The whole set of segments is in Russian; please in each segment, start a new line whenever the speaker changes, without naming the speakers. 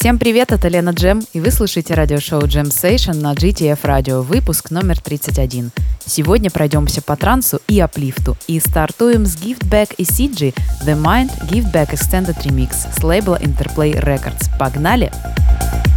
Всем привет, это Лена Джем, и вы слушаете радиошоу Jam Session на GTF Radio, выпуск номер 31. Сегодня пройдемся по трансу и аплифту, и стартуем с Gift Back и CG The Mind Gift Back Extended Remix с лейбла Interplay Records. Погнали! Погнали!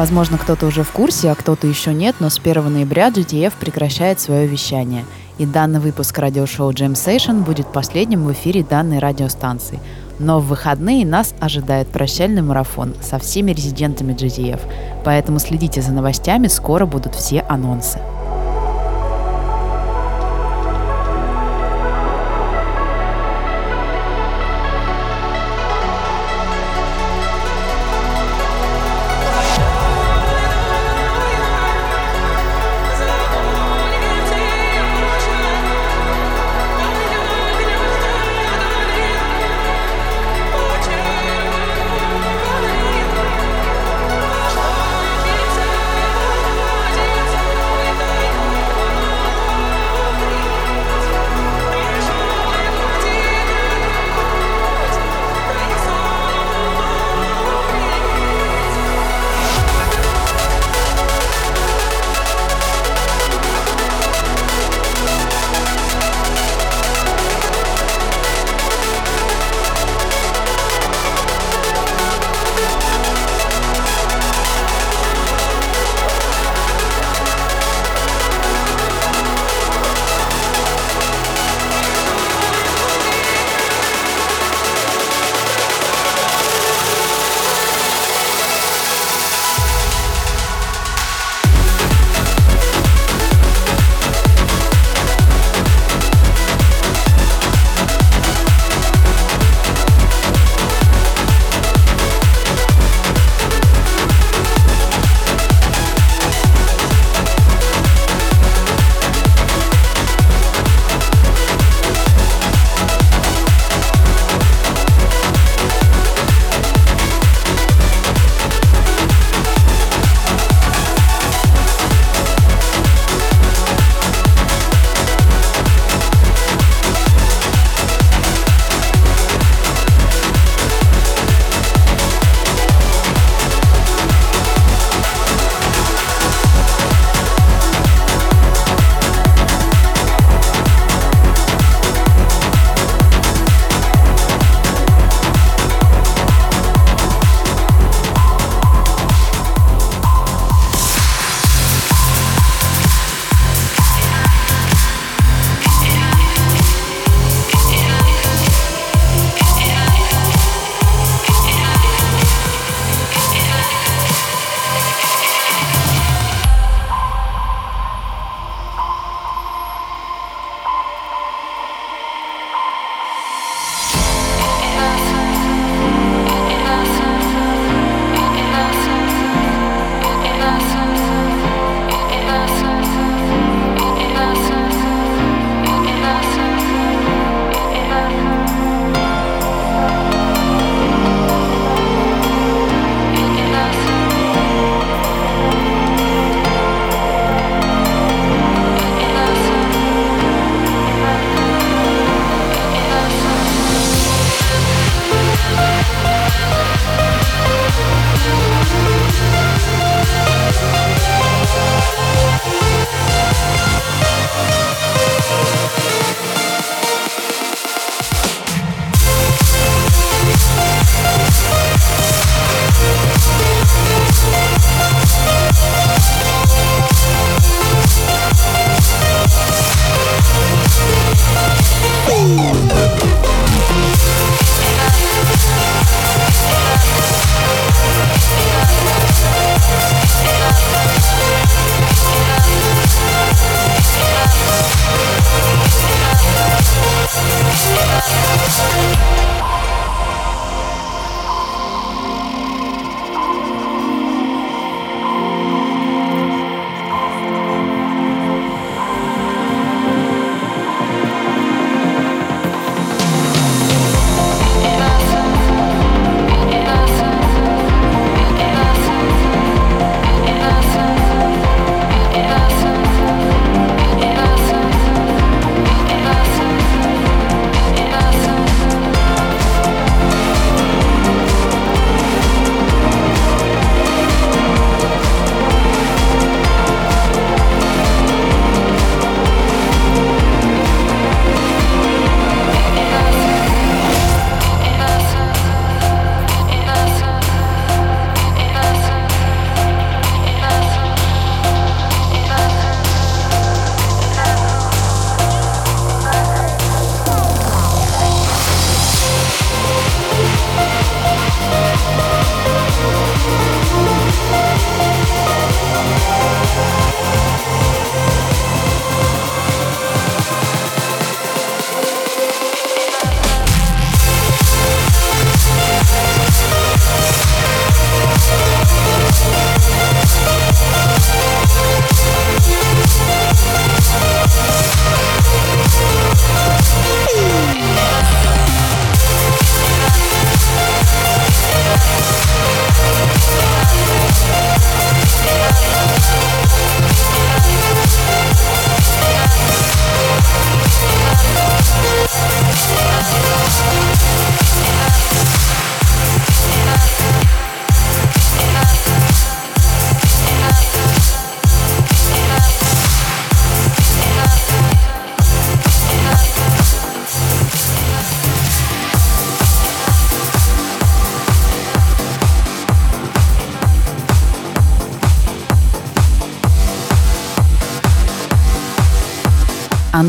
Возможно, кто-то уже в курсе, а кто-то еще нет, но с 1 ноября GTF прекращает свое вещание. И данный выпуск радиошоу Jam Session будет последним в эфире данной радиостанции. Но в выходные нас ожидает прощальный марафон со всеми резидентами GTF. Поэтому следите за новостями, скоро будут все анонсы.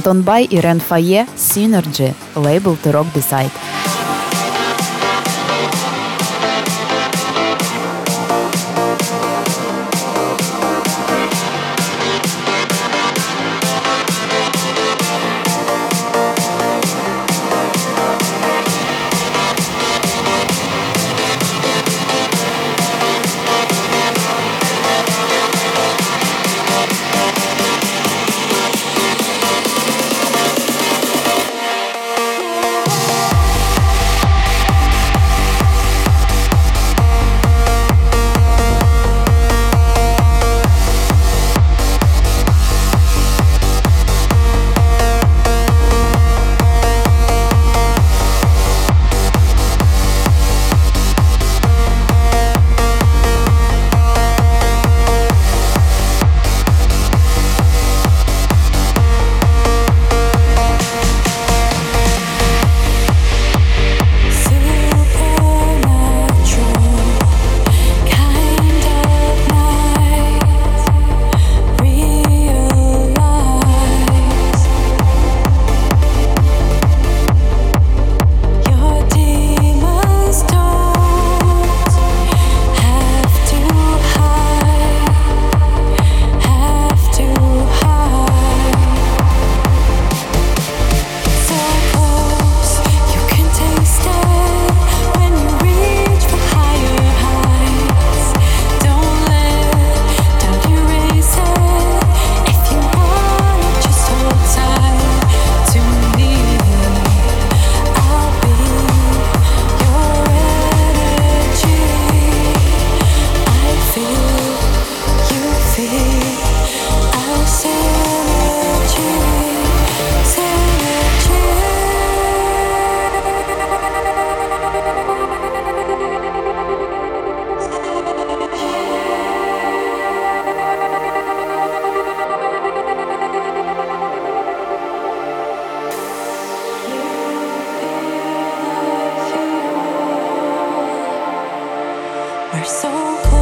Антон Бай и Рен Фае Synergy, лейбл To Rock Beside. are so cold.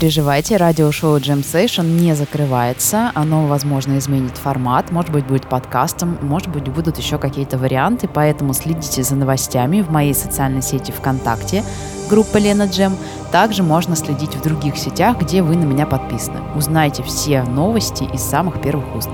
Переживайте, радиошоу Jam Session не закрывается. Оно, возможно, изменит формат, может быть, будет подкастом, может быть, будут еще какие-то варианты, поэтому следите за новостями в моей социальной сети ВКонтакте, группа Лена Джем. Также можно следить в других сетях, где вы на меня подписаны. Узнайте все новости из самых первых уст.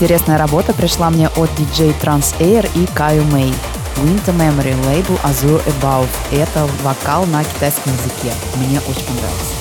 Интересная работа пришла мне от DJ Trans Air и Каю Мэй. Winter Memory, лейбл Azure Above. Это вокал на китайском языке. Мне очень понравилось.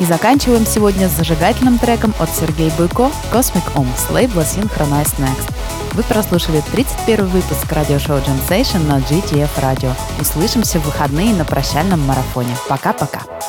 И заканчиваем сегодня с зажигательным треком от Сергея Буйко «Cosmic Om» с лейбла Synchronize Next. Вы прослушали 31 выпуск радиошоу Jam Station на GTF Radio. Услышимся в выходные на прощальном марафоне. Пока-пока. Пока.